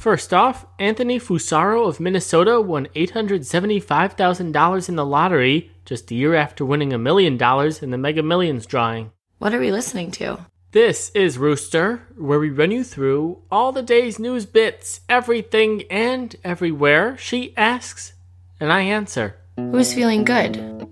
First off, Anthony Fusaro of Minnesota won $875,000 in the lottery just a year after winning a million dollars in the Mega Millions drawing. What are we listening to? This is Rooster, where we run you through all the day's news bits, everything and everywhere. She asks, and I answer. Who's feeling good?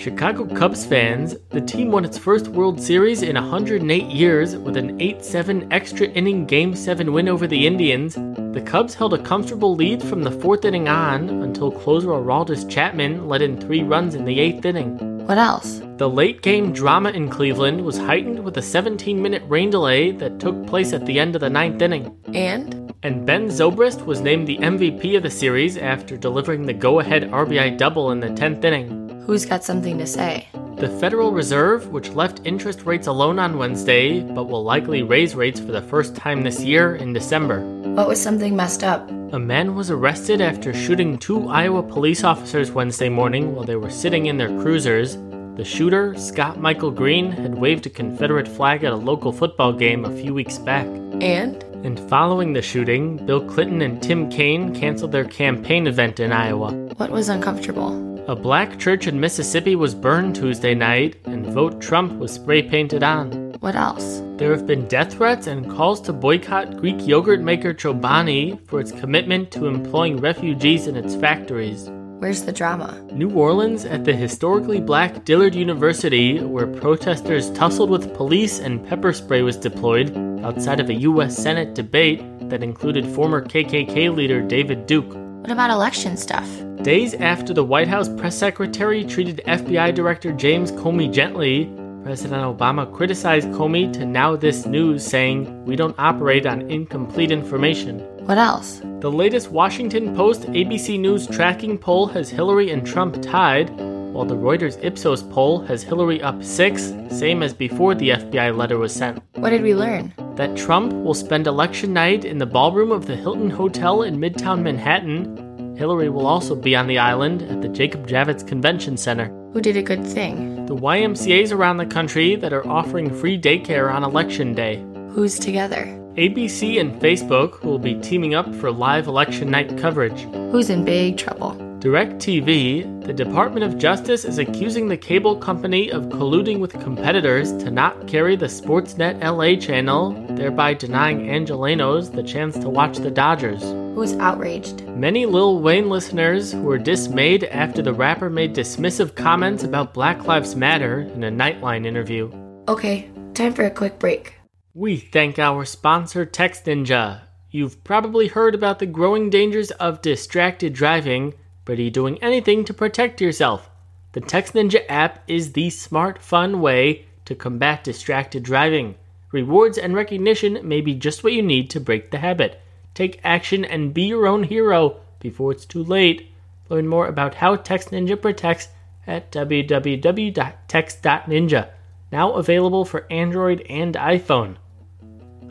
Chicago Cubs fans, the team won its first World Series in 108 years with an 8 7 extra inning Game 7 win over the Indians. The Cubs held a comfortable lead from the fourth inning on until closer Aroldis Chapman led in three runs in the eighth inning. What else? The late game drama in Cleveland was heightened with a 17 minute rain delay that took place at the end of the ninth inning. And? And Ben Zobrist was named the MVP of the series after delivering the go ahead RBI double in the 10th inning. Who's got something to say? The Federal Reserve, which left interest rates alone on Wednesday, but will likely raise rates for the first time this year in December. What was something messed up? A man was arrested after shooting two Iowa police officers Wednesday morning while they were sitting in their cruisers. The shooter, Scott Michael Green, had waved a Confederate flag at a local football game a few weeks back. And? And following the shooting, Bill Clinton and Tim Kaine canceled their campaign event in Iowa. What was uncomfortable? A black church in Mississippi was burned Tuesday night, and Vote Trump was spray painted on. What else? There have been death threats and calls to boycott Greek yogurt maker Chobani for its commitment to employing refugees in its factories. Where's the drama? New Orleans at the historically black Dillard University, where protesters tussled with police and pepper spray was deployed outside of a U.S. Senate debate that included former KKK leader David Duke. What about election stuff? Days after the White House press secretary treated FBI Director James Comey gently, President Obama criticized Comey to Now This News, saying, We don't operate on incomplete information. What else? The latest Washington Post ABC News tracking poll has Hillary and Trump tied, while the Reuters Ipsos poll has Hillary up six, same as before the FBI letter was sent. What did we learn? That Trump will spend election night in the ballroom of the Hilton Hotel in Midtown Manhattan. Hillary will also be on the island at the Jacob Javits Convention Center. Who did a good thing? The YMCA's around the country that are offering free daycare on election day. Who's together? ABC and Facebook will be teaming up for live election night coverage. Who's in big trouble? DirecTV, the Department of Justice is accusing the cable company of colluding with competitors to not carry the Sportsnet LA channel, thereby denying Angelenos the chance to watch the Dodgers. Who's outraged? Many Lil Wayne listeners were dismayed after the rapper made dismissive comments about Black Lives Matter in a Nightline interview. Okay, time for a quick break. We thank our sponsor, Text Ninja. You've probably heard about the growing dangers of distracted driving. But are you doing anything to protect yourself? The Text Ninja app is the smart, fun way to combat distracted driving. Rewards and recognition may be just what you need to break the habit. Take action and be your own hero before it's too late. Learn more about how Text Ninja protects at www.text.ninja. Now available for Android and iPhone.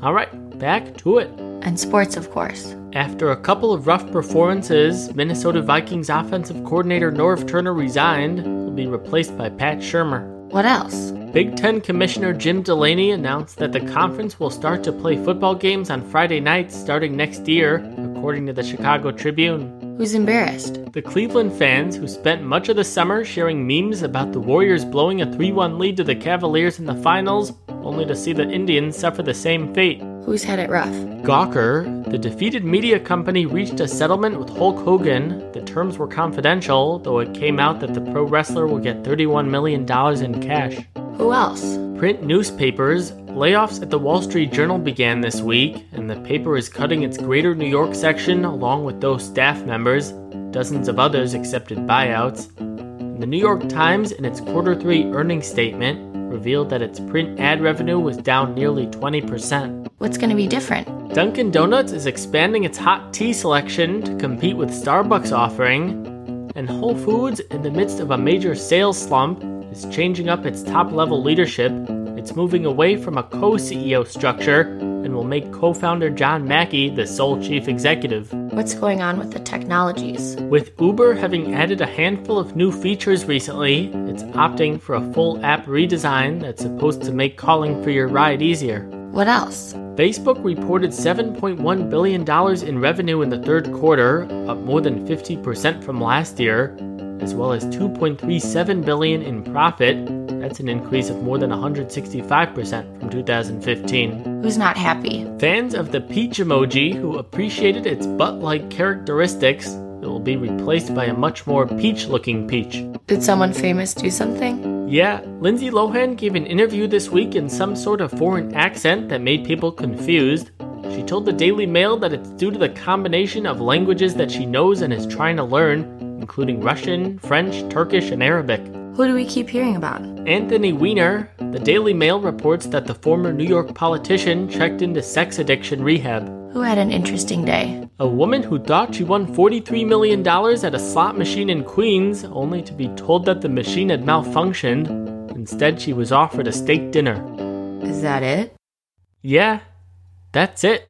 Alright, back to it. And sports, of course. After a couple of rough performances, Minnesota Vikings offensive coordinator Norv Turner resigned, will be replaced by Pat Shurmur. What else? Big Ten Commissioner Jim Delaney announced that the conference will start to play football games on Friday nights starting next year, according to the Chicago Tribune. Who's embarrassed? The Cleveland fans, who spent much of the summer sharing memes about the Warriors blowing a 3 1 lead to the Cavaliers in the finals, only to see the Indians suffer the same fate. Who's had it rough? Gawker, the defeated media company reached a settlement with Hulk Hogan. The terms were confidential, though it came out that the pro wrestler will get $31 million in cash. Who else? Print newspapers. Layoffs at the Wall Street Journal began this week, and the paper is cutting its greater New York section along with those staff members. Dozens of others accepted buyouts. The New York Times, in its quarter three earnings statement, revealed that its print ad revenue was down nearly 20%. What's going to be different? Dunkin' Donuts is expanding its hot tea selection to compete with Starbucks' offering, and Whole Foods, in the midst of a major sales slump, is changing up its top level leadership. It's moving away from a co CEO structure and will make co founder John Mackey the sole chief executive. What's going on with the technologies? With Uber having added a handful of new features recently, it's opting for a full app redesign that's supposed to make calling for your ride easier. What else? Facebook reported $7.1 billion in revenue in the third quarter, up more than 50% from last year, as well as 2.37 billion in profit. That's an increase of more than 165% from 2015. Who's not happy? Fans of the peach emoji who appreciated its butt-like characteristics, it will be replaced by a much more peach-looking peach. Did someone famous do something? Yeah, Lindsay Lohan gave an interview this week in some sort of foreign accent that made people confused. She told the Daily Mail that it's due to the combination of languages that she knows and is trying to learn, including Russian, French, Turkish, and Arabic. Who do we keep hearing about? Anthony Weiner, the Daily Mail reports that the former New York politician checked into sex addiction rehab. Who had an interesting day? A woman who thought she won $43 million at a slot machine in Queens, only to be told that the machine had malfunctioned. Instead, she was offered a steak dinner. Is that it? Yeah, that's it.